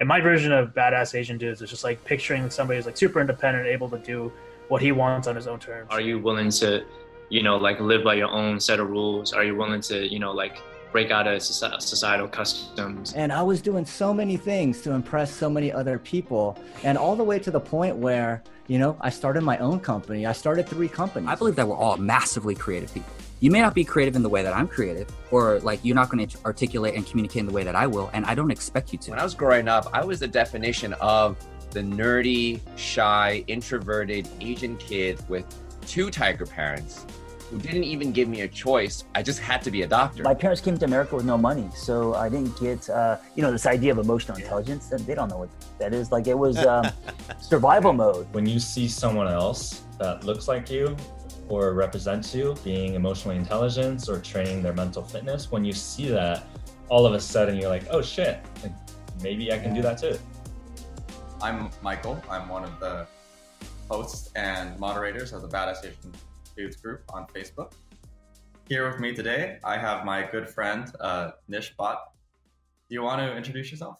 And my version of badass Asian dudes is just like picturing somebody who's like super independent, able to do what he wants on his own terms. Are you willing to, you know, like live by your own set of rules? Are you willing to, you know, like break out of societal customs? And I was doing so many things to impress so many other people, and all the way to the point where, you know, I started my own company. I started three companies. I believe that we're all massively creative people. You may not be creative in the way that I'm creative, or like you're not going to articulate and communicate in the way that I will, and I don't expect you to. When I was growing up, I was the definition of the nerdy, shy, introverted Asian kid with two tiger parents who didn't even give me a choice. I just had to be a doctor. My parents came to America with no money, so I didn't get, uh, you know, this idea of emotional intelligence. They don't know what that is. Like it was um, survival mode. When you see someone else that looks like you or represents you being emotionally intelligent or training their mental fitness, when you see that, all of a sudden you're like, oh shit, like, maybe I can do that too. I'm Michael. I'm one of the hosts and moderators of the Badass Asian Dudes group on Facebook. Here with me today, I have my good friend uh, Nish Bhat. Do you want to introduce yourself?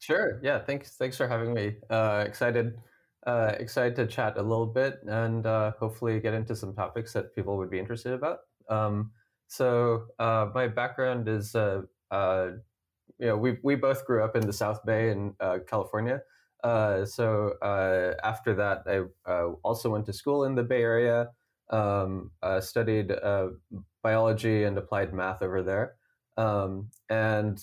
Sure. Yeah. Thanks. Thanks for having me. Uh, excited uh, excited to chat a little bit and uh, hopefully get into some topics that people would be interested about. Um, so uh, my background is, uh, uh, you know, we we both grew up in the South Bay in uh, California. so after that, I also went to school in the Bay Area, um, studied biology and applied math over there, um, and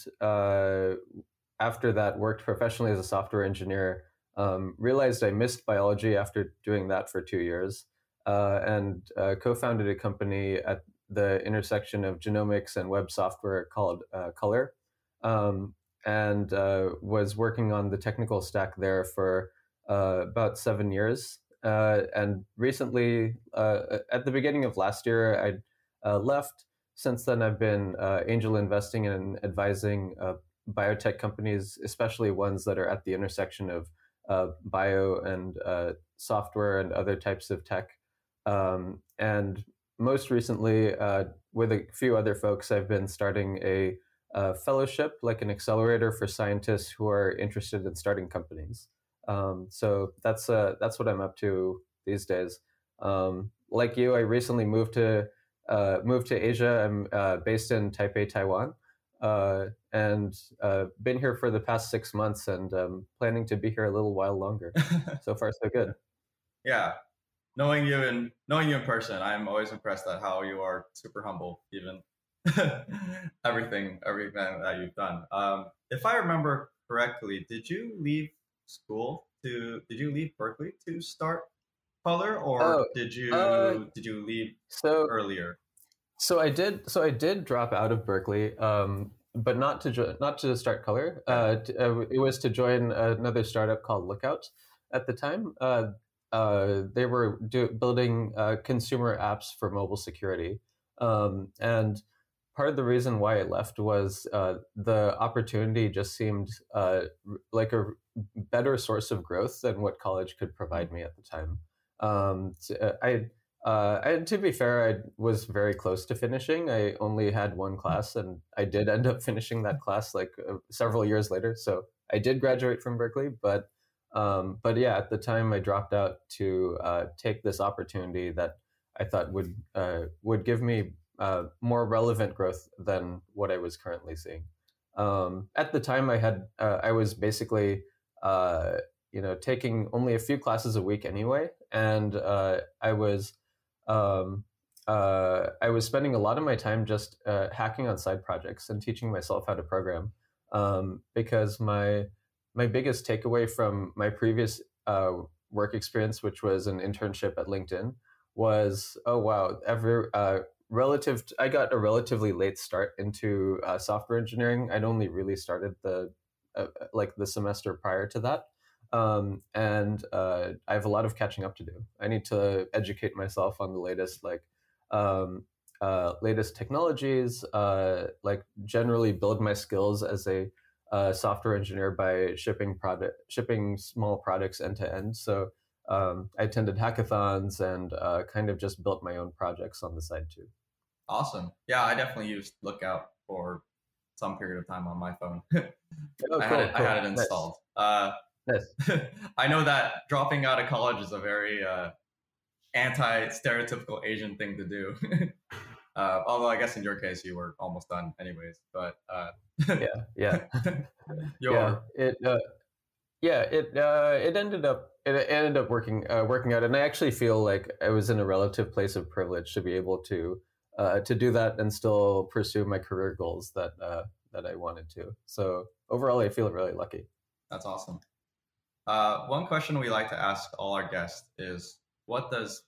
after that, worked professionally as a software engineer um, realized I missed biology after doing that for two years, uh, and uh, co-founded a company at the intersection of genomics and web software called uh, Color, um, and uh, was working on the technical stack there for uh, about seven years. Uh, and recently, at the beginning of last year, I left. Since then, I've been angel investing and advising biotech companies, especially ones that are at the intersection of uh, bio and uh, software and other types of tech. Um, and most recently, uh, with a few other folks, I've been starting a, a, fellowship, like an accelerator for scientists who are interested in starting companies. Um, so that's uh, that's what I'm up to these days. Um, like you, I recently moved to uh, moved to Asia. I'm based in Taipei, Taiwan uh, and uh, been here for the past six months and um, planning to be here a little while longer. so far, so good. Yeah, knowing you and knowing you in person, I'm always impressed at how you are super humble, even everything, everything that you've done. Um, if I remember correctly, did you leave school to? Did you leave Berkeley to start color, or oh, did you uh, did you leave so, earlier? So I did. So I did drop out of Berkeley, um, but not to jo- not to start color. Uh, to, uh, it was to join another startup called Lookout. At the time, uh, uh they were do- building uh, consumer apps for mobile security, um, and part of the reason why I left was uh, the opportunity just seemed like a better source of growth than what college could provide me at the time. Um, I uh, and to be fair, I was very close to finishing. I only had one mm. class, and I did end up finishing that class like uh, several years later. So I did graduate from Berkeley, but um, but yeah, at the time I dropped out to uh, take this opportunity that I thought would uh, would give me uh, more relevant growth than what I was currently seeing. Um, at the time, I had uh, I was basically you know taking only a few classes a week anyway, and I was um, uh, I was spending a lot of my time just uh, hacking on side projects and teaching myself how to program um, because my my biggest takeaway from my previous uh, work experience, which was an internship at LinkedIn, was oh wow, every uh, relative. To, I got a relatively late start into uh, software engineering. I'd only really started the uh, like the semester prior to that um, and uh, I have a lot of catching up to do. I need to educate myself on the latest like um, uh, latest technologies, uh, like generally build my skills as a uh, software engineer by shipping product shipping small products end to end. So um, I attended hackathons and uh, kind of just built my own projects on the side too. Awesome. Yeah, I definitely used Lookout for some period of time on my phone. Oh, I, had it, I had it Nice. installed. Uh, Nice. I know that dropping out of college is a very uh, anti-stereotypical Asian thing to do. uh, although I guess in your case you were almost done anyways. But uh, Yeah, yeah. your yeah it uh, yeah it uh, it ended up it ended up working uh, working out and i actually feel like i was in a relative place of privilege to be able to uh, to do that and still pursue my career goals that uh, that i wanted to so overall i feel really lucky That's awesome. Uh, one question we like to ask all our guests is, what does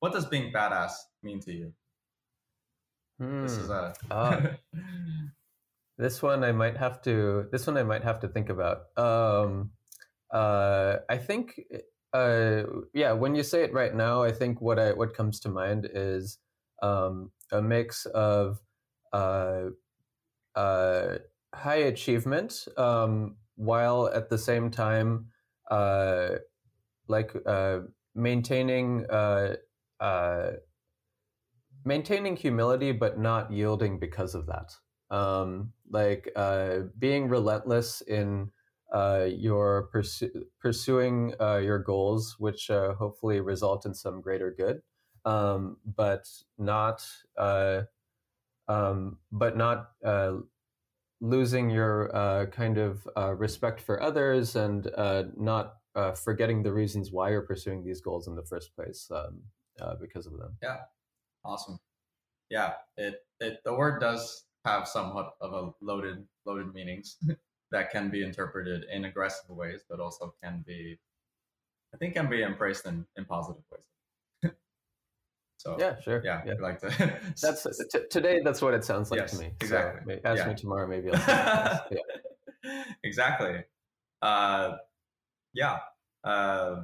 what does being badass mean to you? This is Hmm. a Ah. this one i might have to this one i might have to think about um uh i think uh yeah when you say it right now i think what i what comes to mind is um a mix of uh uh high achievement um while at the same time uh like uh maintaining uh uh maintaining humility but not yielding because of that. Um, like uh, being relentless in your pursu- pursuing your goals, which hopefully result in some greater good, um, but not um, but not losing your uh, kind of uh, respect for others and uh, not uh, forgetting the reasons why you're pursuing these goals in the first place um, uh, because of them. Yeah, awesome. Yeah, it it the word does have somewhat of a loaded loaded meanings that can be interpreted in aggressive ways, but also can be, I think, can be embraced in in positive ways. So Yeah, sure. yeah, yeah. we like to. That's t- today. That's what it sounds like Yes, to me. exactly. So, ask Yeah. me tomorrow, maybe. I'll yeah. exactly. Uh, yeah. Uh,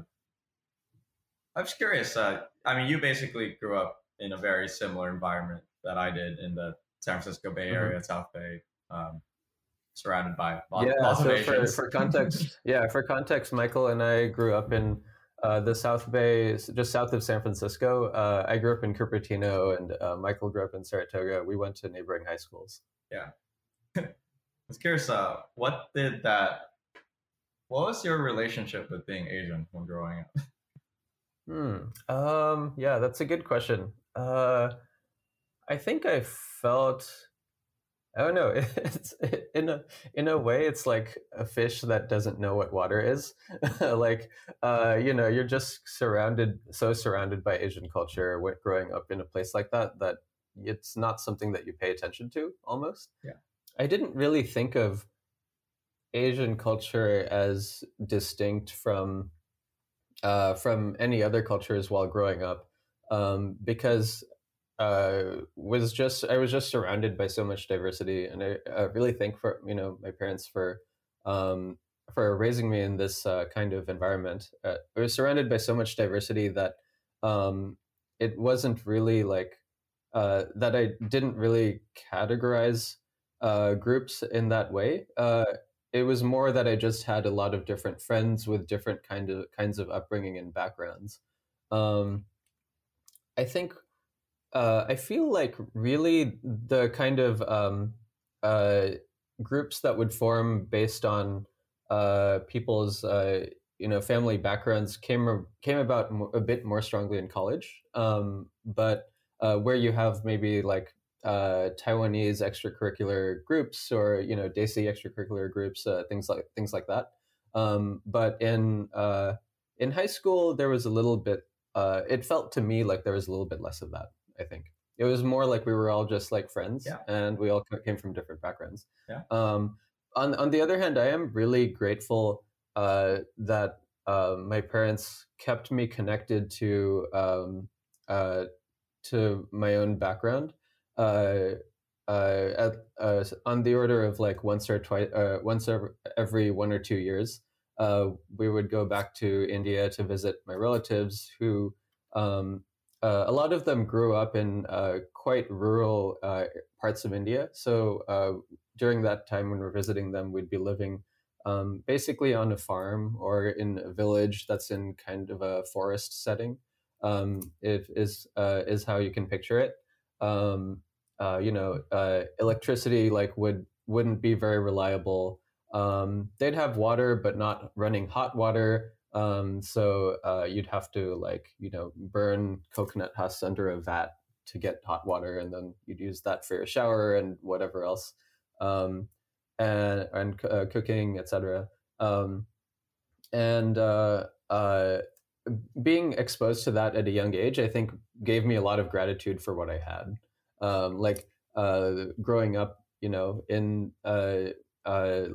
I'm just curious. Uh, I mean, you basically grew up in a very similar environment that I did in the San Francisco Bay Mhm. Area, South Bay, um, surrounded by lots, yeah. So for, for context, yeah, for context, Michael and I grew up in uh, the South Bay, just south of San Francisco. Uh, I grew up in Cupertino, and uh, Michael grew up in Saratoga. We went to neighboring high schools. Yeah, I was curious. Uh, what did that? What was your relationship with being Asian when growing up? Hmm. Um. Yeah, that's a good question. Uh, I think I felt. I don't know. It's in a in a way, it's like a fish that doesn't know what water is. like, uh, you know, you're just surrounded, so surrounded by Asian culture. When growing up in a place like that, that it's not something that you pay attention to. Almost. Yeah. I didn't really think of Asian culture as distinct from uh, from any other cultures while growing up um, because uh, was just I was just surrounded by so much diversity, and I, I really thank for you know my parents for um, for raising me in this uh, kind of environment. Uh, I was surrounded by so much diversity that um, it wasn't really like uh, that. I didn't really categorize uh, groups in that way. Uh, it was more that I just had a lot of different friends with different kind of kinds of upbringing and backgrounds. Um, I think uh, I feel like really the kind of um, uh, groups that would form based on uh, people's uh, you know family backgrounds came came about a bit more strongly in college, um, but uh, where you have maybe like uh, Taiwanese extracurricular groups or you know Desi extracurricular groups, things like things like that. Um, but in in high school, there was a little bit. It felt to me like there was a little bit less of that. I think it was more like we were all just like friends, Yeah. and we all came from different backgrounds. Yeah. Um, on on the other hand, I am really grateful uh, that uh, my parents kept me connected to um, uh, to my own background uh, uh, at, uh, on the order of like once or twice, uh, once every, every one or two years. Uh, we would go back to India to visit my relatives, who um, uh, a lot of them grew up in uh, quite rural uh, parts of India. So uh, during that time when we're visiting them, we'd be living um, basically on a farm or in a village that's in kind of a forest setting. Um, it is uh, is how you can picture it. Um, uh, you know, electricity like would wouldn't be very reliable. Um, they'd have water, but not running hot water. Um, so uh, you'd have to like you know burn coconut husks under a vat to get hot water, and then you'd use that for your shower and whatever else, um, and and uh, cooking, etc. Um, and uh, uh, being exposed to that at a young age, I think, gave me a lot of gratitude for what I had. Um, like uh, growing up, you know, in uh,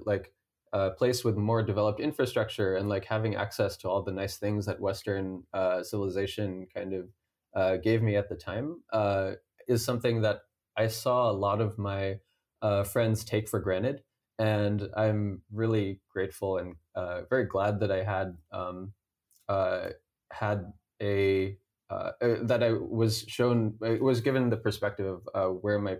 like a place with more developed infrastructure and like having access to all the nice things that Western uh, civilization kind of uh, gave me at the time uh, is something that I saw a lot of my uh, friends take for granted. And I'm really grateful and uh, very glad that I had um, uh, had a that I was shown was given the perspective of where my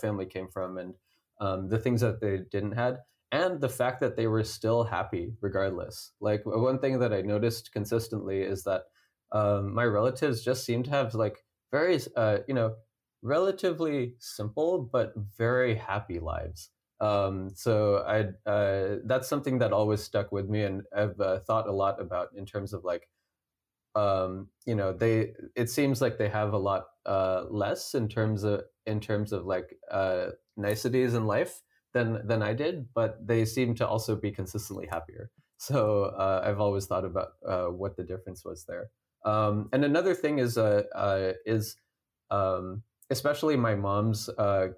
family came from and um, the things that they didn't had and the fact that they were still happy regardless. Like one thing that I noticed consistently is that um, my relatives just seem to have like very, uh, you know, relatively simple but very happy lives. Um, so I uh, that's something that always stuck with me, and I've uh, thought a lot about in terms of like, um, you know, they it seems like they have a lot uh, less in terms of in terms of like uh, niceties in life than than I did, but they seem to also be consistently happier. So uh, I've always thought about uh, what the difference was there. Um, and another thing is uh, uh is um, especially my mom's uh,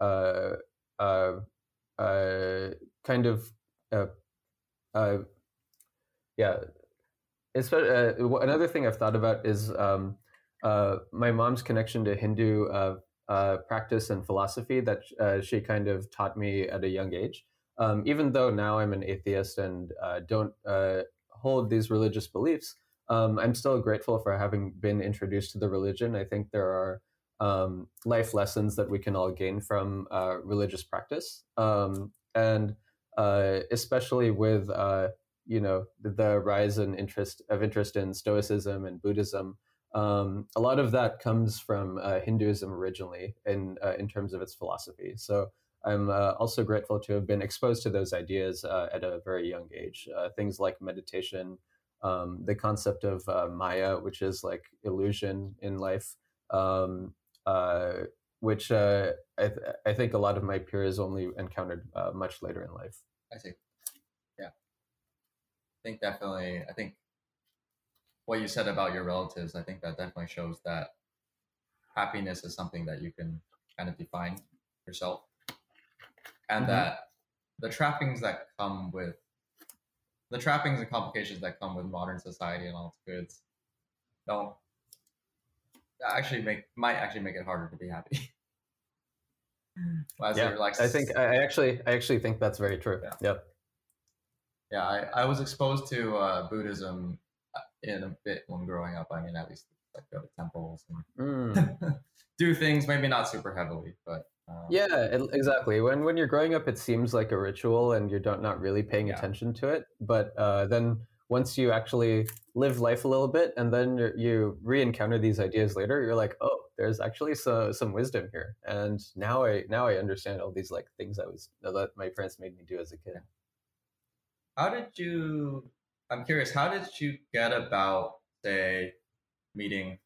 uh, kind of yeah. Another thing I've thought about is um, my mom's connection to Hindu uh, practice and philosophy that uh, she kind of taught me at a young age. Um, even though now I'm an atheist and uh, don't uh, hold these religious beliefs, um, I'm still grateful for having been introduced to the religion. I think there are um, life lessons that we can all gain from uh, religious practice, um, and especially with you know the rise in interest of interest in Stoicism and Buddhism. Um, a lot of that comes from uh, Hinduism originally, in uh, in terms of its philosophy. So I'm uh, also grateful to have been exposed to those ideas uh, at a very young age. Uh, things like meditation, um, the concept of uh, Maya, which is like illusion in life, um, which I, th- I think a lot of my peers only encountered much later in life. I see. Yeah, I think definitely. I think what you said about your relatives, I think that definitely shows that happiness is something that you can kind of define yourself, and mm-hmm. that the trappings that come with the trappings and complications that come with modern society and all its goods don't actually make might actually make it harder to be happy. yeah, like, I think I actually I actually think that's very true. Yeah. Yep. Yeah, I, I was exposed to uh, Buddhism in a bit when growing up. I mean, at least like go to temples and mm. do things, maybe not super heavily, but um, yeah, exactly. When when you're growing up, it seems like a ritual, and you're don't, not really paying yeah. attention to it. But uh, then once you actually live life a little bit, and then you re-encounter these ideas later, you're like, oh, there's actually some some wisdom here. And now I now I understand all these like things I was that my parents made me do as a kid. How did you I'm curious, how did you get about, say, meeting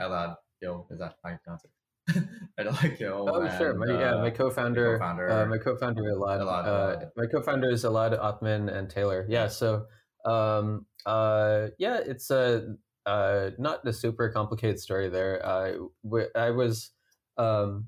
Elad Gil? Is that how you pronounce it? Elad Gil. Oh, and, sure. My, uh, yeah, my co-founder, co-founder, uh, my co-founder Elad. Elad uh, my co-founder is Elad Othman and Taylor. Yeah. So, um, uh, yeah, it's a uh, not a super complicated story there. Uh, I was, um,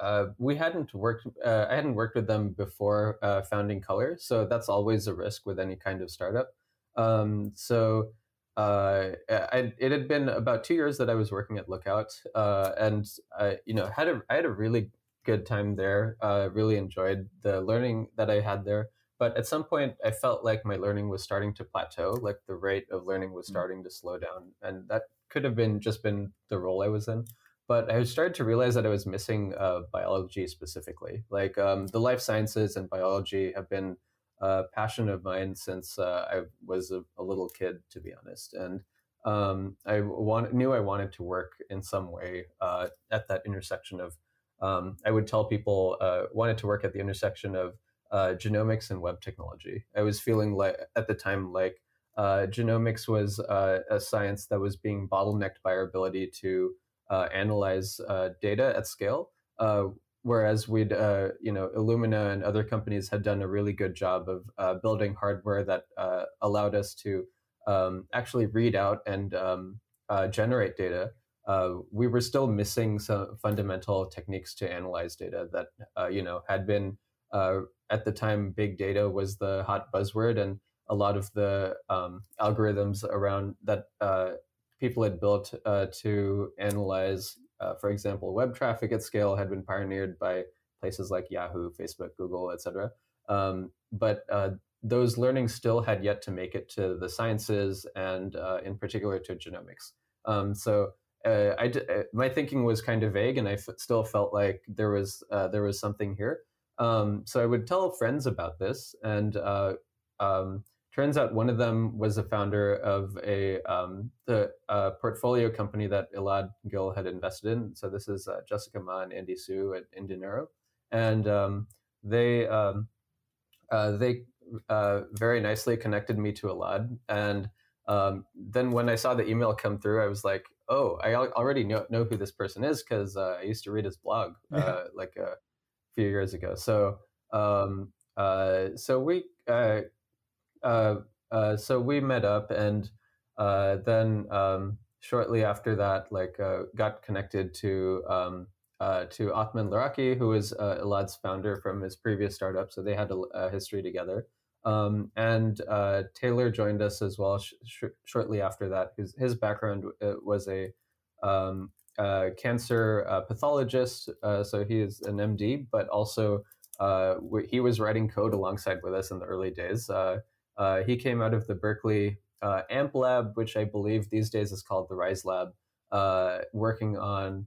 uh, we hadn't worked. Uh, I hadn't worked with them before uh, founding Color, so that's always a risk with any kind of startup. Um, so uh, I, it had been about two years that I was working at Lookout, uh, and I, you know, had a I had a really good time there. Uh, really enjoyed the learning that I had there. But at some point, I felt like my learning was starting to plateau. Like the rate of learning was mm. starting to slow down, and that could have been just been the role I was in but I started to realize that I was missing uh, biology specifically. Like um, the life sciences and biology have been a passion of mine since uh, I was a, a, little kid, to be honest. And um, I want, knew I wanted to work in some way uh, at that intersection of um, I would tell people uh, wanted to work at the intersection of uh, genomics and web technology. I was feeling like at the time like uh, genomics was a science that was being bottlenecked by our ability to analyze uh, data at scale. whereas we'd, you know, Illumina and other companies had done a really good job of building hardware that allowed us to um, actually read out and um, generate data uh, we were still missing some fundamental techniques to analyze data that uh, you know had been uh, at the time big data was the hot buzzword and a lot of the um, algorithms around that uh, people had built uh, to analyze for example web traffic at scale had been pioneered by places like yahoo facebook google etc um, but those learnings still had yet to make it to the sciences and in particular to genomics um, so uh, I uh, my thinking was kind of vague, and I f- still felt like there was uh, there was something here. Um, so I would tell friends about this, and uh, um, turns out one of them was a founder of a um, the portfolio company that Elad Gil had invested in. So this is uh, Jessica Mah and Andy Su at Indinero, and um, they um, uh, they very nicely connected me to Elad and. Um, then when I saw the email come through, I was like, "Oh, I already know, know who this person is because uh, I used to read his blog uh, like a few years ago." So, um, uh, so we, uh, uh, uh, so we met up, and then um, shortly after that, like, got connected to um, to Othman Laraki, who was Elad's founder from his previous startup. So they had a, a history together. Um, and uh, Taylor joined us as well sh- sh- shortly after that. His, his background uh, was a um, uh, cancer uh, pathologist, uh, so he is an MD, but also uh, w- he was writing code alongside with us in the early days. He came out of the Berkeley AMP lab, which I believe these days is called the Rise Lab, working on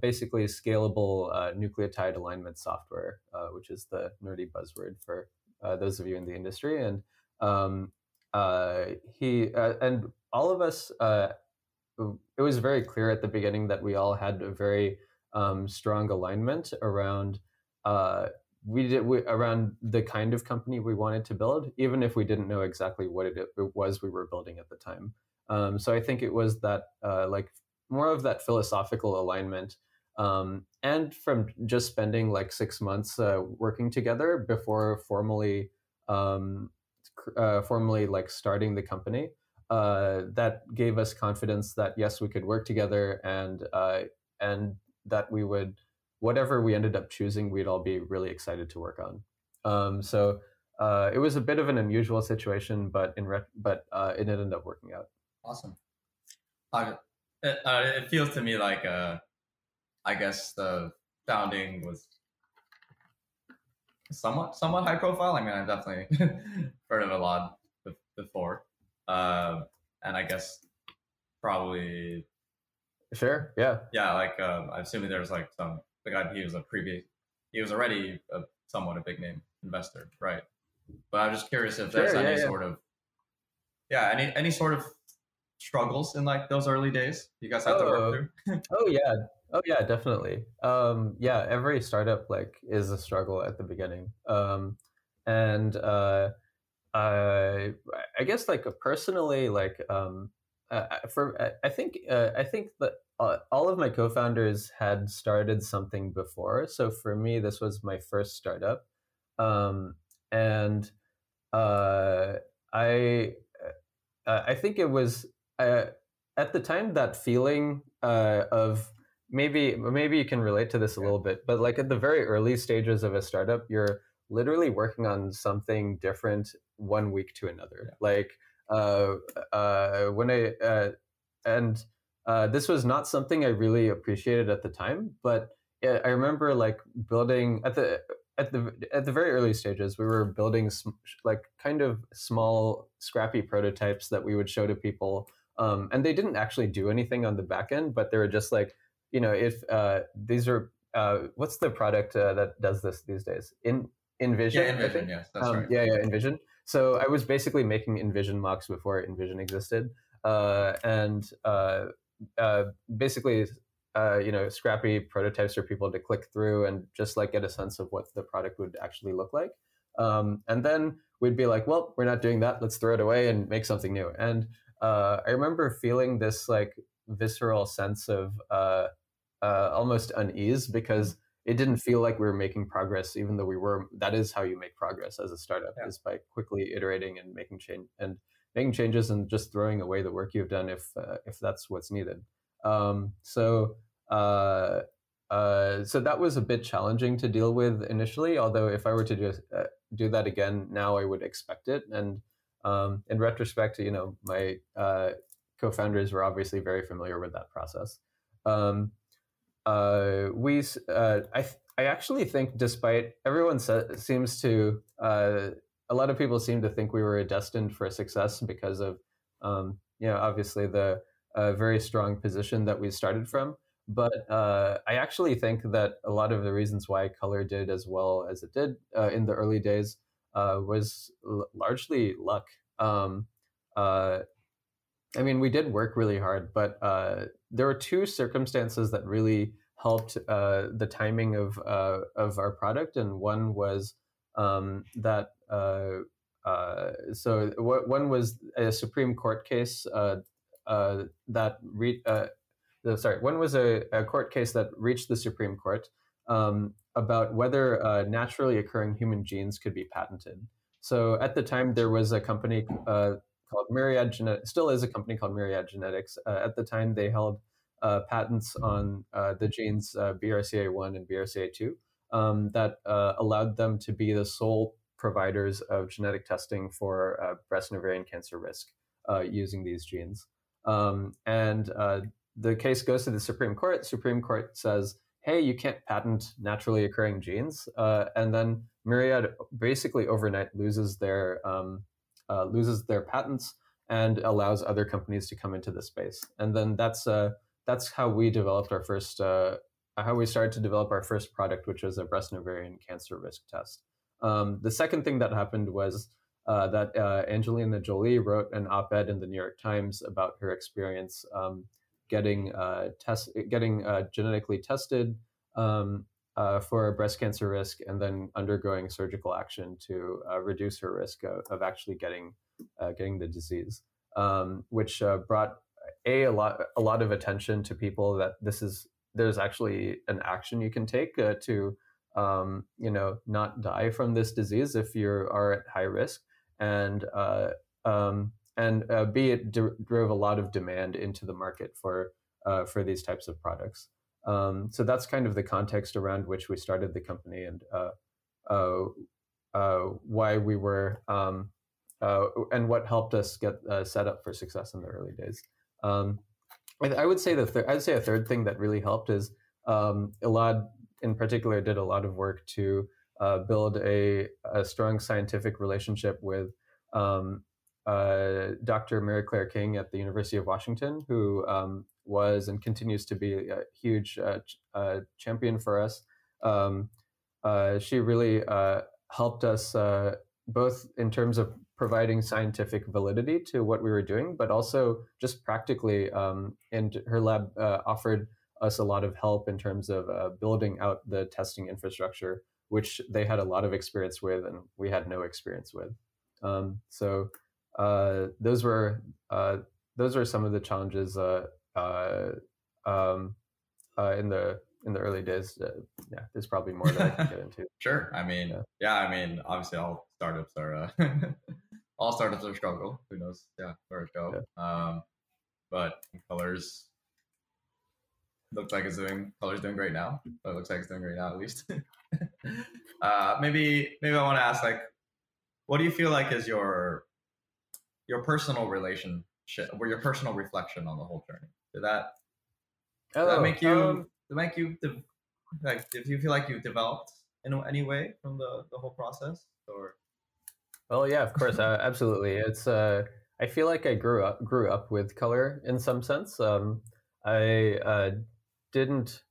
basically scalable nucleotide alignment software, which is the nerdy buzzword for uh, those of you in the industry, and um, uh, he uh, and all of us. Uh, it was very clear at the beginning that we all had a very um, strong alignment around uh, we did we, around the kind of company we wanted to build, even if we didn't know exactly what it, it was we were building at the time. Um, so I think it was that uh, like more of that philosophical alignment um, and from just spending like six months uh, working together before formally um, uh, formally like starting the company uh, that gave us confidence that yes we could work together and uh, and that we would whatever we ended up choosing we'd all be really excited to work on. Um, so uh, it was a bit of an unusual situation but in re- but uh, it ended up working out. Awesome. It, it feels to me like I guess the founding was somewhat somewhat high profile. I mean, I've definitely heard of a lot before, uh, and I guess probably sure, yeah, yeah. Like um, I'm assuming there's like some the guy he was a previous he was already a, somewhat a big name investor, right? But I'm just curious if there's sure, any yeah, sort of yeah any any sort of struggles in like those early days you guys had oh, to work through. oh yeah, Oh yeah, definitely. Um, yeah, every startup like is a struggle at the beginning, um, and uh, I, I guess like personally, like um, uh, for I think uh, I think that uh, all of my co-founders had started something before, so for me, this was my first startup, um, and uh, I uh, I think it was at the time that feeling of maybe maybe you can relate to this a little bit but like at the very early stages of a startup you're literally working on something different one week to another yeah. like uh, uh, when i uh, and uh, this was not something i really appreciated at the time but i remember like building at the at the at the very early stages we were building sm- like kind of small scrappy prototypes that we would show to people um, and they didn't actually do anything on the back end but they were just like you know, if uh, these are uh, what's the product uh, that does this these days? In InVision. Yeah, InVision. Yes, that's um, right. Yeah, yeah, InVision. So I was basically making InVision mocks before InVision existed, uh, and uh, basically uh, you know scrappy prototypes for people to click through and just like get a sense of what the product would actually look like. Um, and then we'd be like, well, we're not doing that. Let's throw it away and make something new. And uh, I remember feeling this like visceral sense of uh, uh, almost unease because it didn't feel like we were making progress, even though we were. That is how you make progress as a startup Yeah. is by quickly iterating and making change and making changes and just throwing away the work you've done if uh, if that's what's needed. Um, so uh, uh, so that was a bit challenging to deal with initially. Although if I were to do uh, do that again now, I would expect it. And um, in retrospect, you know, my uh, co-founders were obviously very familiar with that process. Um, uh, we, I, th- I actually think, despite everyone seems to, a lot of people seem to think we were destined for success because of, um, you know, obviously the uh, very strong position that we started from. But uh, I actually think that a lot of the reasons why Color did as well as it did uh, in the early days uh, was l- largely luck. Um, uh, I mean, we did work really hard, but uh, there were two circumstances that really helped the timing of of our product, and one was um, that. Uh, uh, so one was a Supreme Court case uh, that re- the, sorry, one was a, a court case that reached the Supreme Court um, about whether uh, naturally occurring human genes could be patented. So at the time, there was a company uh, called Myriad Genetics, still is a company called Myriad Genetics. Uh, at the time, they held patents on the genes uh, BRCA1 and BRCA2 um, that allowed them to be the sole providers of genetic testing for uh, breast and ovarian cancer risk uh, using these genes. Um, and uh, the case goes to the Supreme Court. Supreme Court says, "Hey, you can't patent naturally occurring genes," uh, and then Myriad basically overnight loses their um, uh, loses their patents and allows other companies to come into the space. And then that's uh, that's how we developed our first how we started to develop our first product, which was a breast and ovarian cancer risk test. Um, the second thing that happened was uh, that uh, Angelina Jolie wrote an op-ed in the New York Times about her experience um, getting uh, test getting uh, genetically tested um, uh, for breast cancer risk and then undergoing surgical action to uh, reduce her risk of, of actually getting getting the disease, um, which brought a a lot a lot of attention to people that this is there's actually an action you can take to um, you know not die from this disease if you are at high risk and uh, um, and uh, b it d- drove a lot of demand into the market for uh, for these types of products. Um, so that's kind of the context around which we started the company and uh, uh, uh, why we were um, and what helped us get set up for success in the early days. Um, I, I would say the thir- I'd say a third thing that really helped is um, Elad in particular did a lot of work to uh, build a, a strong scientific relationship with um, uh, Dr. Mary Claire King at the University of Washington, who um, was and continues to be a huge uh, ch- uh, champion for us. Um, uh, she really uh, helped us both in terms of providing scientific validity to what we were doing, but also just practically. Um, and her lab offered us a lot of help in terms of uh, building out the testing infrastructure, which they had a lot of experience with, and we had no experience with. Um, so uh, those were uh, those were some of the challenges uh, uh, um, uh, in the in the early days. Uh, yeah, there's probably more that I can get into. Sure. I mean, Yeah. yeah. I mean, obviously, all startups are uh, all startups are struggle. Who knows? Yeah, where it go. Um, but colors looks like it's doing colors doing great now. But it looks like it's doing great now at least. uh, maybe maybe I want to ask like, what do you feel like is your your personal relationship or your personal reflection on the whole journey? Did that did that make you um, did make you de- like did you feel like you developed in any way from the the whole process or Well, yeah, of course, uh, absolutely. It's uh, I feel like I grew up grew up with color in some sense. Um, I uh, didn't.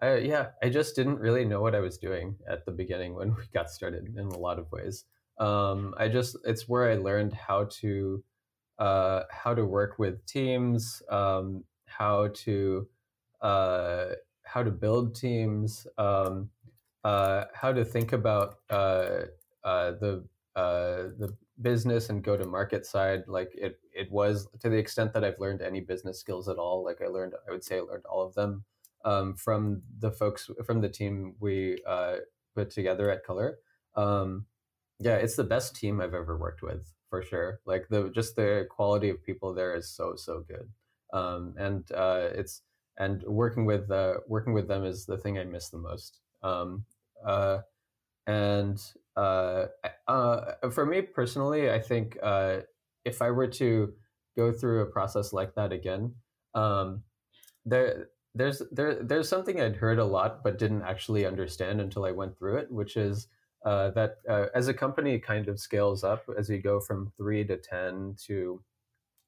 I, yeah, I just didn't really know what I was doing at the beginning when we got started in a lot of ways. Um, I just it's where I learned how to uh, how to work with teams, um, how to uh, how to build teams, um, uh, how to think about uh, uh, the uh, the business and go to market side. Like it, it was to the extent that I've learned any business skills at all. Like I learned, I would say I learned all of them um, from the folks from the team we uh, put together at Color. Um, yeah, it's the best team I've ever worked with for sure. Like the just the quality of people there is so so good, um, and uh, it's and working with uh, working with them is the thing I miss the most. Um, uh, and uh, uh, for me personally, I think uh, if I were to go through a process like that again, um, there there's there there's something I'd heard a lot but didn't actually understand until I went through it, which is uh, that uh, as a company kind of scales up as you go from three to ten to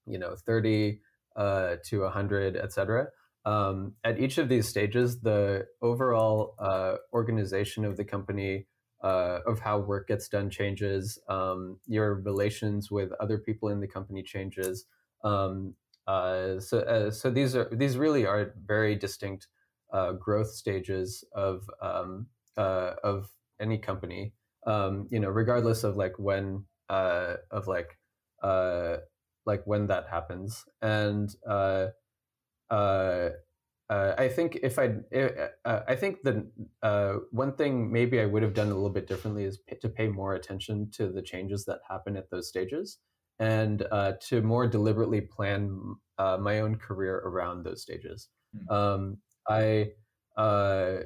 you know thirty uh, to hundred, etc. Um, at each of these stages, the overall uh, organization of the company, uh, of how work gets done, changes. Um, your relations with other people in the company changes. Um, uh, so, uh, so these are these really are very distinct uh, growth stages of um, uh, of any company. Um, you know, regardless of like when of like like when that happens, and uh, uh, I think if I, uh, I think the uh, one thing maybe I would have done a little bit differently is p- to pay more attention to the changes that happen at those stages, and uh, to more deliberately plan uh, my own career around those stages. Mm-hmm. Um, I,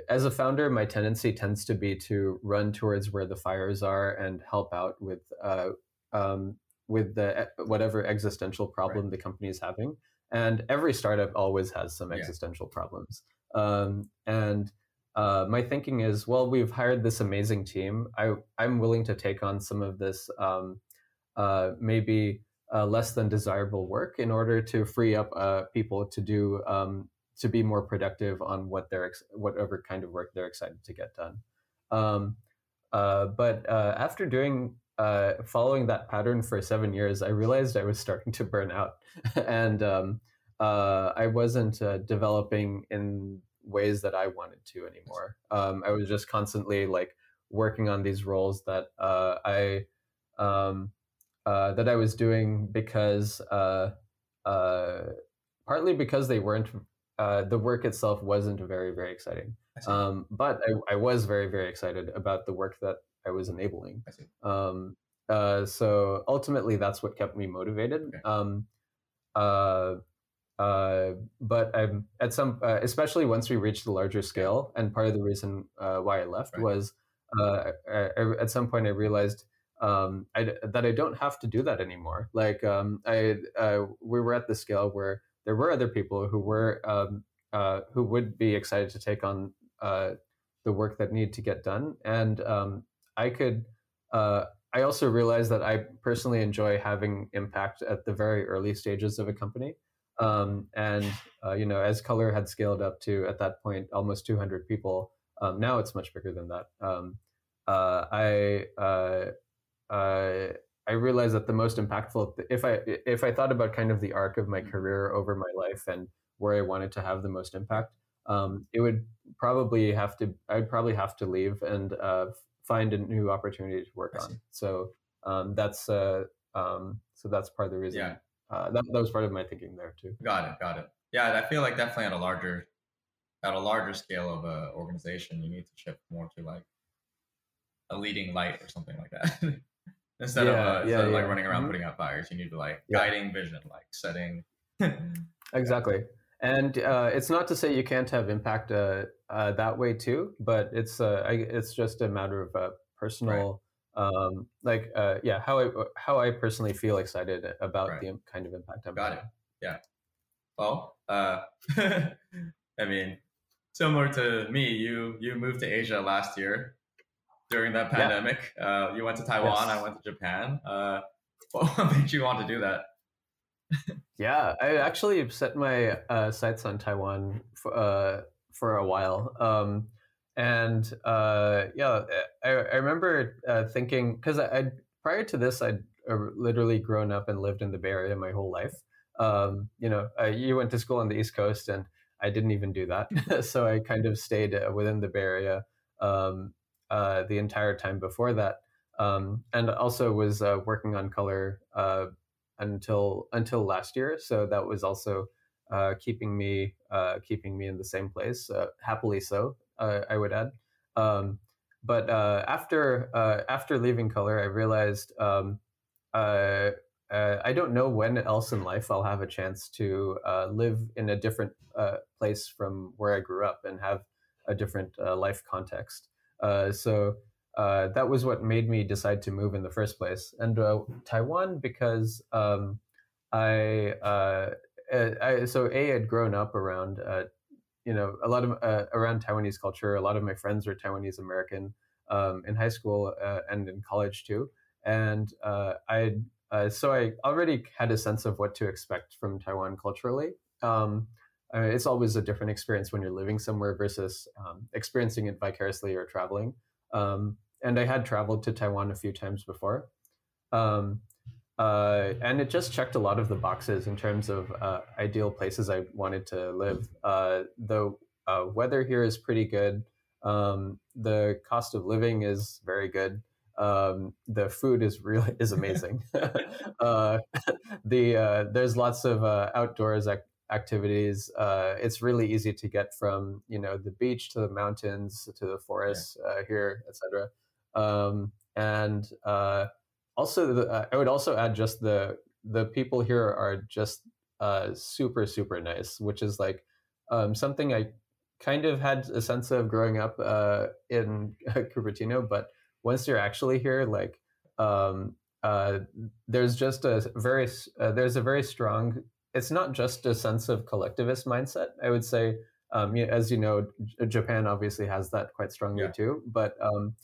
as a founder, my tendency tends to be to run towards where the fires are and help out with um, with the whatever existential problem right. the company is having and every startup always has some existential yeah. problems. Um, and uh, my thinking is well we've hired this amazing team. I, i'm willing to take on some of this um, uh, maybe uh, less than desirable work in order to free up uh, people to do um, to be more productive on what they're ex- whatever kind of work they're excited to get done. Um, uh, but uh, after doing uh, following that pattern for seven years, I realized I was starting to burn out, and um, uh, I wasn't uh, developing in ways that I wanted to anymore. Um, I was just constantly like working on these roles that uh, I um, uh, that I was doing because uh, partly because they weren't the work itself wasn't very very exciting. Um, but I, I was very very excited about the work that I was enabling. Um, uh, so ultimately, that's what kept me motivated. Okay. Um, uh, uh, but I'm at some, uh, especially once we reached the larger scale, and part of the reason uh, why I left right. was uh, I, I, at some point I realized um, I, that I don't have to do that anymore. Like um, I, we were at the scale where there were other people who were um, who would be excited to take on the work that needed to get done, and um, I could. Uh, I also realized that I personally enjoy having impact at the very early stages of a company. Um, and uh, you know, as Color had scaled up to at that point almost 200 people, um, now it's much bigger than that. Um, uh, I uh, uh I realized that the most impactful, if I if I thought about kind of the arc of my mm-hmm. career over my life and where I wanted to have the most impact, um, it would probably have to I'd probably have to leave and uh, find a new opportunity to work on. So um, that's uh, um, so that's part of the reason. Yeah. Uh, that, that was part of my thinking there too. Got it. Got it. Yeah, I feel like definitely at a larger at a larger scale of a organization, you need to shift more to like a leading light or something like that. instead yeah, of, uh, yeah, instead of like running around mm-hmm. putting out fires, you need to like guiding vision, like setting. exactly. And uh, it's not to say you can't have impact uh, uh, that way too, but it's uh, I, it's just a matter of uh, personal, right. um, like uh, yeah, how I how I personally feel excited about right. the kind of impact I'm. Got it. Yeah. Well, I mean, similar to me, you you moved to Asia last year during that pandemic. Yeah. you went to Taiwan. Yes. I went to Japan. what made you want to do that? Yeah, I actually set my uh, sights on Taiwan for, uh, for a while. Um, and uh, yeah, I, I remember uh, thinking, because I, I, prior to this, I'd uh, literally grown up and lived in the Bay Area my whole life. Um, you know, you went to school on the East Coast, and I didn't even do that. so I kind of stayed uh, within the Bay Area um, uh, the entire time before that, um, and also was uh, working on color uh, until until last year. So that was also uh, keeping me uh, keeping me in the same place, happily so. I would add. Um, but after after leaving Color, I realized. Um, uh, I don't know when else in life I'll have a chance to uh, live in a different uh, place from where I grew up and have a different uh, life context. Uh, so uh, that was what made me decide to move in the first place. And Taiwan, because um, I, I, so A, had grown up around, you know, a lot of around Taiwanese culture. A lot of my friends were Taiwanese American um, in high school and in college too. And I uh, so I already had a sense of what to expect from Taiwan culturally. Um, I mean, it's always a different experience when you're living somewhere versus um, experiencing it vicariously or traveling. Um, and I had traveled to Taiwan a few times before. Um, uh, and it just checked a lot of the boxes in terms of uh, ideal places I wanted to live. Uh, the uh, weather here is pretty good. Um, the cost of living is very good. Um, the food is really is amazing. uh, the uh, there's lots of uh, outdoors ac- activities. Uh, it's really easy to get from you know the beach to the mountains to the forests. Uh, here, etc. Um, and uh, also, the, I would also add just the the people here are just uh, super super nice, which is like um, something I kind of had a sense of growing up in Cupertino, but once you're actually here, like um, uh, there's just a very uh, there's a very strong. It's not just a sense of collectivist mindset. I would say, um, as you know, J- Japan obviously has that quite strongly yeah. too. But um,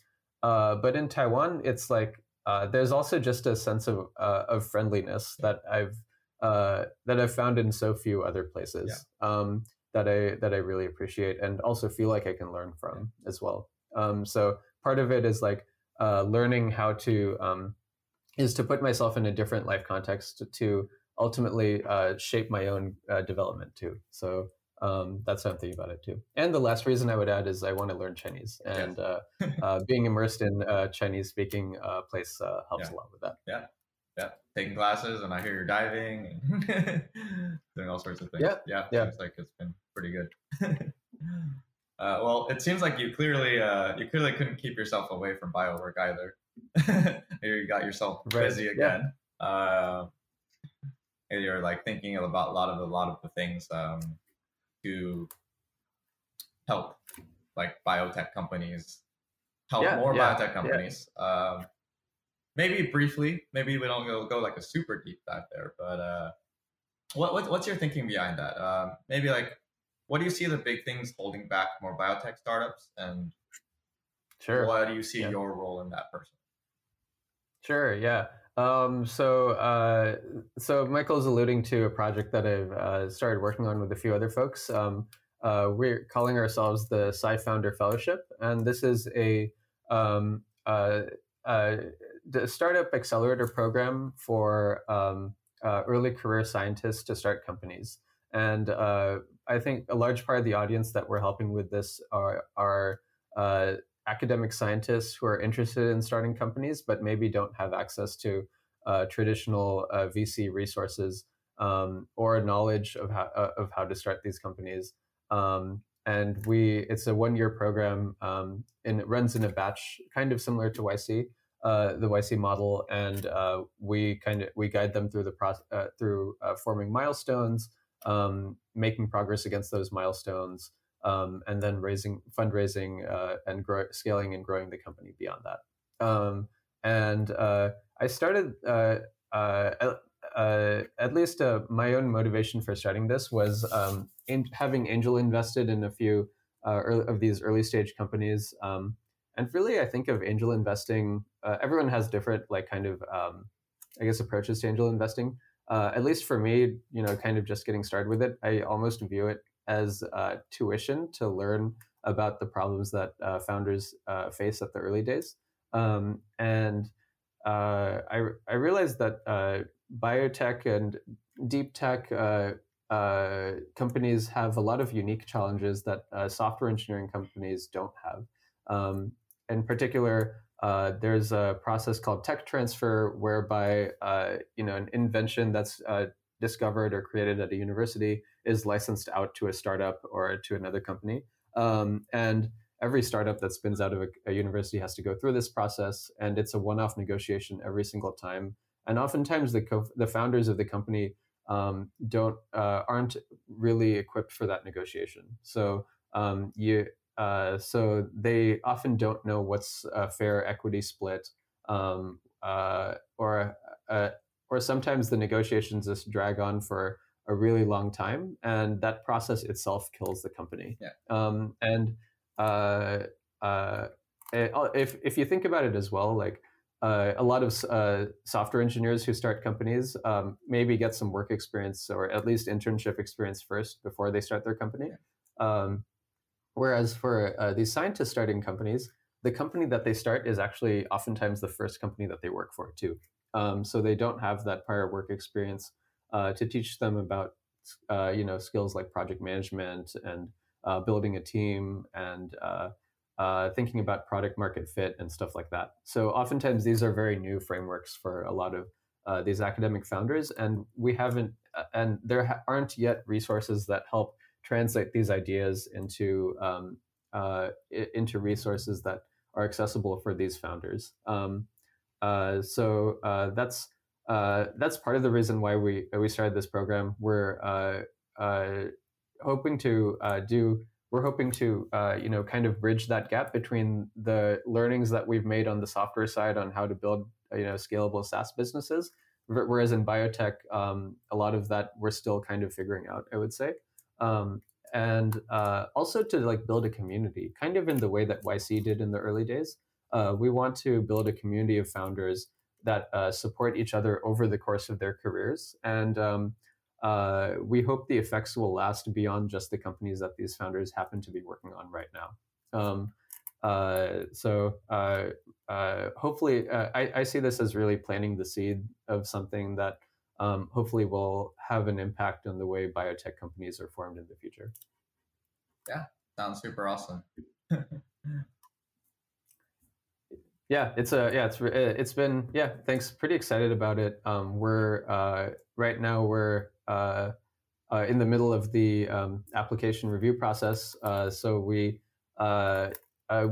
uh, but in Taiwan, it's like uh, there's also just a sense of uh, of friendliness that I've uh, that I've found in so few other places. Yeah. Um, that I that I really appreciate and also feel like I can learn from as well. Um, so part of it is like uh, learning how to um, is to put myself in a different life context to, to ultimately uh, shape my own uh, development too. So um, that's how I'm thinking about it too. And the last reason I would add is I want to learn Chinese, and uh, uh, being immersed in a Chinese speaking uh, place helps yeah. a lot with that. Yeah, yeah. Taking classes, and I hear you're diving, and doing all sorts of things. Yeah, yeah. yeah. Seems like it's been pretty good. Uh, well, it seems like you clearly uh, you clearly couldn't keep yourself away from bio work either. You got yourself right. busy again. Yeah. Uh, and you're like thinking about a lot of a lot of the things um, to help like biotech companies help yeah, more yeah, biotech companies. Um, maybe briefly, maybe we don't go, go like a super deep dive there, but uh, what, what what's your thinking behind that? Um, maybe like what do you see the big things holding back more biotech startups and sure what do you see yeah. your role in that person sure yeah um, so uh, so michael's alluding to a project that i've uh, started working on with a few other folks. Um, uh, we're calling ourselves the SciFounder fellowship and this is a um, uh, uh, the startup accelerator program for um, uh, early career scientists to start companies. And uh, I think a large part of the audience that we're helping with this are, are uh, academic scientists who are interested in starting companies, but maybe don't have access to uh, traditional uh, VC resources um, or knowledge of how, uh, of how to start these companies. Um, and we, it's a one year program um, and it runs in a batch, kind of similar to YC. Uh, the YC model, and uh, we kind of we guide them through the process through forming milestones, um, making progress against those milestones, um, and then raising fundraising uh, and grow, scaling and growing the company beyond that. Um, and uh, I started uh, uh, uh at least my own motivation for starting this was um, in having angel invested in a few early, of these early stage companies. Um, and really, I think of angel investing. everyone has different, like, kind of, um, I guess, approaches to angel investing uh, at least for me, you know, kind of just getting started with it, I almost view it as uh, tuition to learn about the problems that uh, founders uh, face at the early days. Um, and uh, I, I realized that uh, biotech and deep tech uh, companies have a lot of unique challenges that software engineering companies don't have. Um, in particular, uh, there's a process called tech transfer, whereby uh, you know an invention that's uh, discovered or created at a university is licensed out to a startup or to another company, um, and every startup that spins out of a, a, university has to go through this process, and it's a one-off negotiation every single time. And oftentimes, the co- the founders of the company um, don't uh, aren't really equipped for that negotiation. So um, you uh, so they often don't know what's a fair equity split, um, uh, or uh, or sometimes the negotiations just drag on for a really long time, and that process itself kills the company. Yeah. Um, and uh, uh, eh, if if you think about it as well, like uh, a lot of uh, software engineers who start companies um, maybe get some work experience or at least internship experience first before they start their company. Um, whereas for uh, these scientists starting companies, the company that they start is actually oftentimes the first company that they work for too. Um, so they don't have that prior work experience uh, to teach them about uh, you know skills like project management and uh, building a team and uh, thinking about product market fit and stuff like that. So oftentimes these are very new frameworks for a lot of uh, these academic founders, and we haven't, uh, and there ha- aren't yet resources that help translate these ideas into um, uh, into resources that are accessible for these founders. Um, uh, so uh, that's that's part of the reason why we we started this program. We're hoping to do we're hoping to uh, you know kind of bridge that gap between the learnings that we've made on the software side on how to build you know scalable SaaS businesses, whereas in biotech um, a lot of that we're still kind of figuring out. I would say. Um, and uh, also to like build a community, kind of in the way that YC did in the early days. Uh, we want to build a community of founders that uh, support each other over the course of their careers, and um, uh, we hope the effects will last beyond just the companies that these founders happen to be working on right now. Um, uh, so uh, uh hopefully, uh, I, I, see this as really planting the seed of something that um, hopefully will have an impact on the way biotech companies are formed in the future. Yeah, sounds super awesome. yeah, it's a yeah, it's it's been yeah. Thanks, pretty excited about it. Um, we're uh, right now we're uh, uh, in the middle of the um, application review process. Uh, so we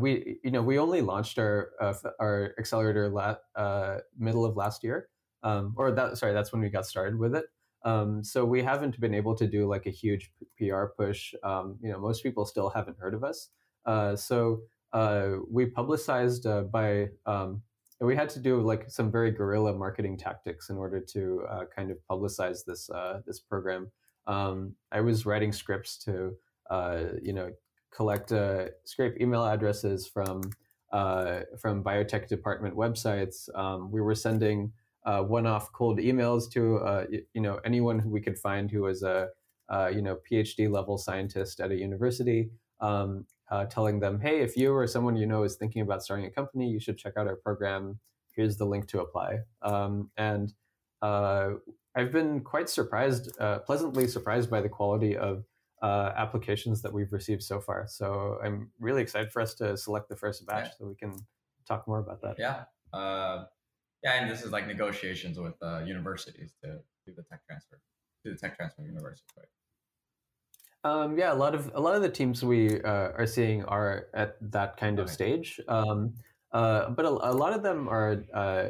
we you know we only launched our our accelerator la- middle of last year, um, or that sorry that's when we got started with it. Um, so we haven't been able to do like a huge PR push. Um, you know, most people still haven't heard of us. Uh, so uh, we publicized uh, by um, we had to do like some very guerrilla marketing tactics in order to uh, kind of publicize this uh, this program. Um, I was writing scripts to uh, you know collect uh, scrape email addresses from from biotech department websites. Um, we were sending one-off cold emails to you know anyone who we could find who was a you know PhD level scientist at a university. Um, uh, telling them, hey, if you or someone you know is thinking about starting a company, you should check out our program. Here's the link to apply. Um, and uh, I've been quite surprised, uh, pleasantly surprised by the quality of uh, applications that we've received so far. So I'm really excited for us to select the first batch yeah. so we can talk more about that. Yeah. Uh, yeah, and this is like negotiations with uh, universities to do the tech transfer, do the tech transfer university. Right? Um, yeah, a lot of a lot of the teams we uh, are seeing are at that kind of okay. stage, um, uh, but a, a, lot of them are. Uh,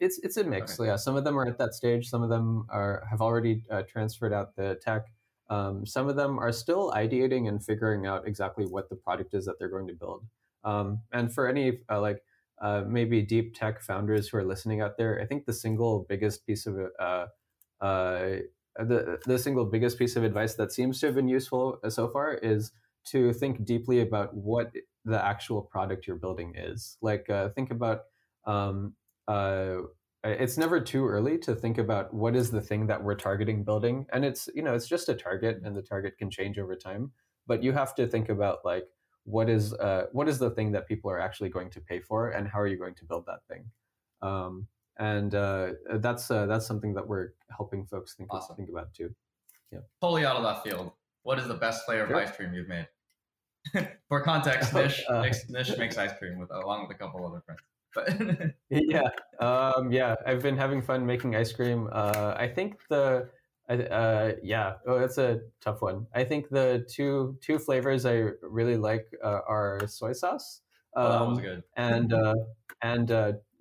it's it's a mix. Okay. Yeah, some of them are at that stage. Some of them are have already uh, transferred out the tech. Um, some of them are still ideating and figuring out exactly what the product is that they're going to build. Um, and for any uh, like uh, maybe deep tech founders who are listening out there, I think the single biggest piece of uh, the the single biggest piece of advice that seems to have been useful uh, so far is to think deeply about what the actual product you're building is. Like uh, think about um, uh, it's never too early to think about what is the thing that we're targeting building, and it's you know it's just a target, and the target can change over time. But you have to think about like what is uh, what is the thing that people are actually going to pay for, and how are you going to build that thing. Um, and uh, that's uh, that's something that we're helping folks think awesome. think about too. Yeah. Totally out of that field. What is the best flavor Sure. of ice cream you've made? For context, Nish, Uh, Nish, Nish makes ice cream with along with a couple other friends. But yeah um yeah i've been having fun making ice cream uh i think the uh yeah oh that's a tough one i think the two two flavors i really like uh, are soy sauce oh, that was um, good. and uh and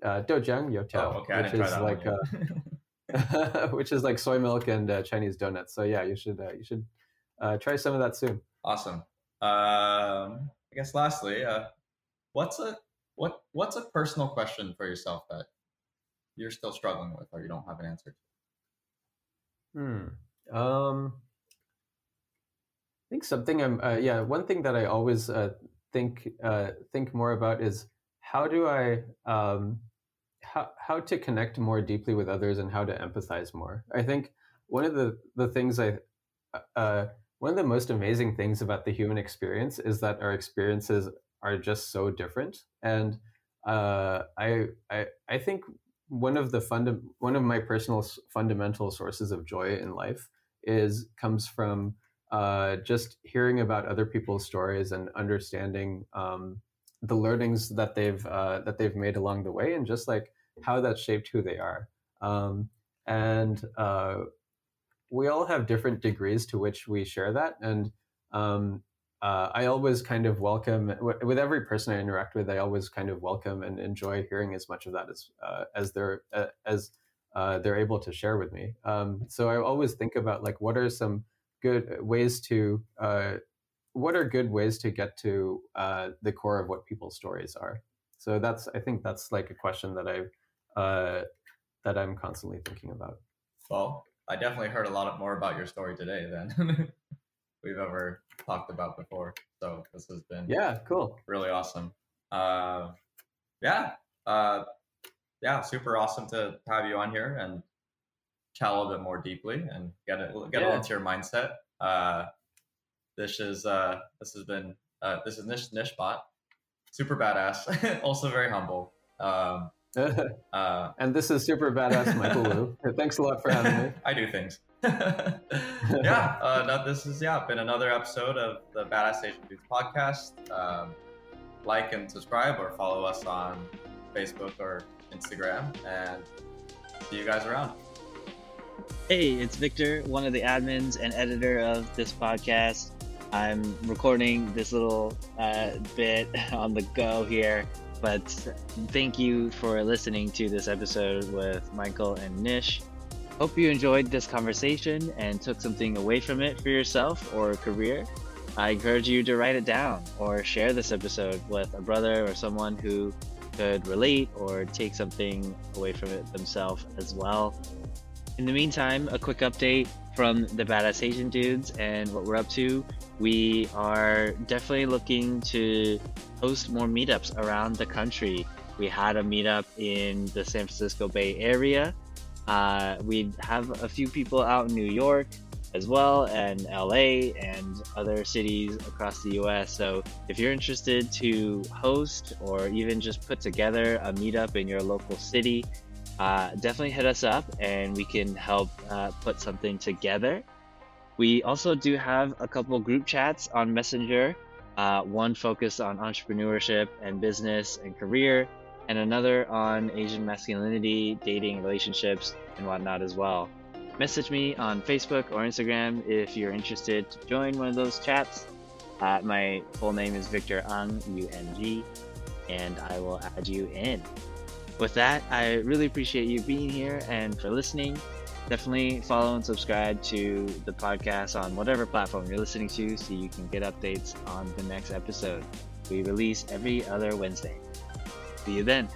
uh youtiao Oh, okay. Which is like uh which is like soy milk and uh, chinese donuts so yeah you should uh, you should uh try some of that soon Awesome. Um, I guess lastly, uh, what's a what what's a personal question for yourself that you're still struggling with or you don't have an answer to? Hmm. Um. I think something I'm. Uh, yeah, one thing that I always uh, think uh, think more about is how do I um, how how to connect more deeply with others and how to empathize more. I think one of the the things I uh, one of the most amazing things about the human experience is that our experiences are just so different and uh, I, I I think one of the funda- one of my personal fundamental sources of joy in life is comes from uh, just hearing about other people's stories and understanding um, the learnings that they've uh, that they've made along the way and just like how that shaped who they are um, and uh, we all have different degrees to which we share that and um, uh, I always kind of welcome w- with every person I interact with. I always kind of welcome and enjoy hearing as much of that as uh, as they're uh, as uh, they're able to share with me. Um, so I always think about like what are some good ways to what are good ways to get to uh, the core of what people's stories are. So that's I think that's like a question that I uh, that I'm constantly thinking about. Well, I definitely heard a lot more about your story today than we've ever talked about before. So this has been Yeah, cool. really awesome. Uh, yeah, uh, yeah, super awesome to have you on here and chat a little bit more deeply and get it get Yeah. into your mindset. Uh, this is uh, this has been uh, this is Nish Nishbot, super badass, also very humble. Um, uh, and this is super badass, Michael Wu. Thanks a lot for having me. I do things. yeah, uh, no, this is yeah been another episode of the Badass Asian Dudes podcast. Um, like and subscribe or follow us on Facebook or Instagram, and see you guys around. Hey, it's Victor, one of the admins and editor of this podcast. I'm recording this little uh, bit on the go here, but thank you for listening to this episode with Michael and Nish. Hope you enjoyed this conversation and took something away from it for yourself or career. I encourage you to write it down or share this episode with a brother or someone who could relate or take something away from it themselves as well. In the meantime, a quick update from the Badass Asian Dudes and what we're up to. We are definitely looking to host more meetups around the country. We had a meetup in the San Francisco Bay Area. Uh, we have a few people out in New York as well, and LA and other cities across the US. So if you're interested to host or even just put together a meetup in your local city, uh, definitely hit us up and we can help uh, put something together. We also do have a couple group chats on Messenger, uh, one focused on entrepreneurship and business and career, and another on Asian masculinity, dating, relationships, and whatnot as well. Message me on Facebook or Instagram if you're interested to join one of those chats. Uh, my full name is Victor Ung, U N G, and I will add you in. With that, I really appreciate you being here and for listening. Definitely follow and subscribe to the podcast on whatever platform you're listening to so you can get updates on the next episode. We release every other Wednesday. See you then.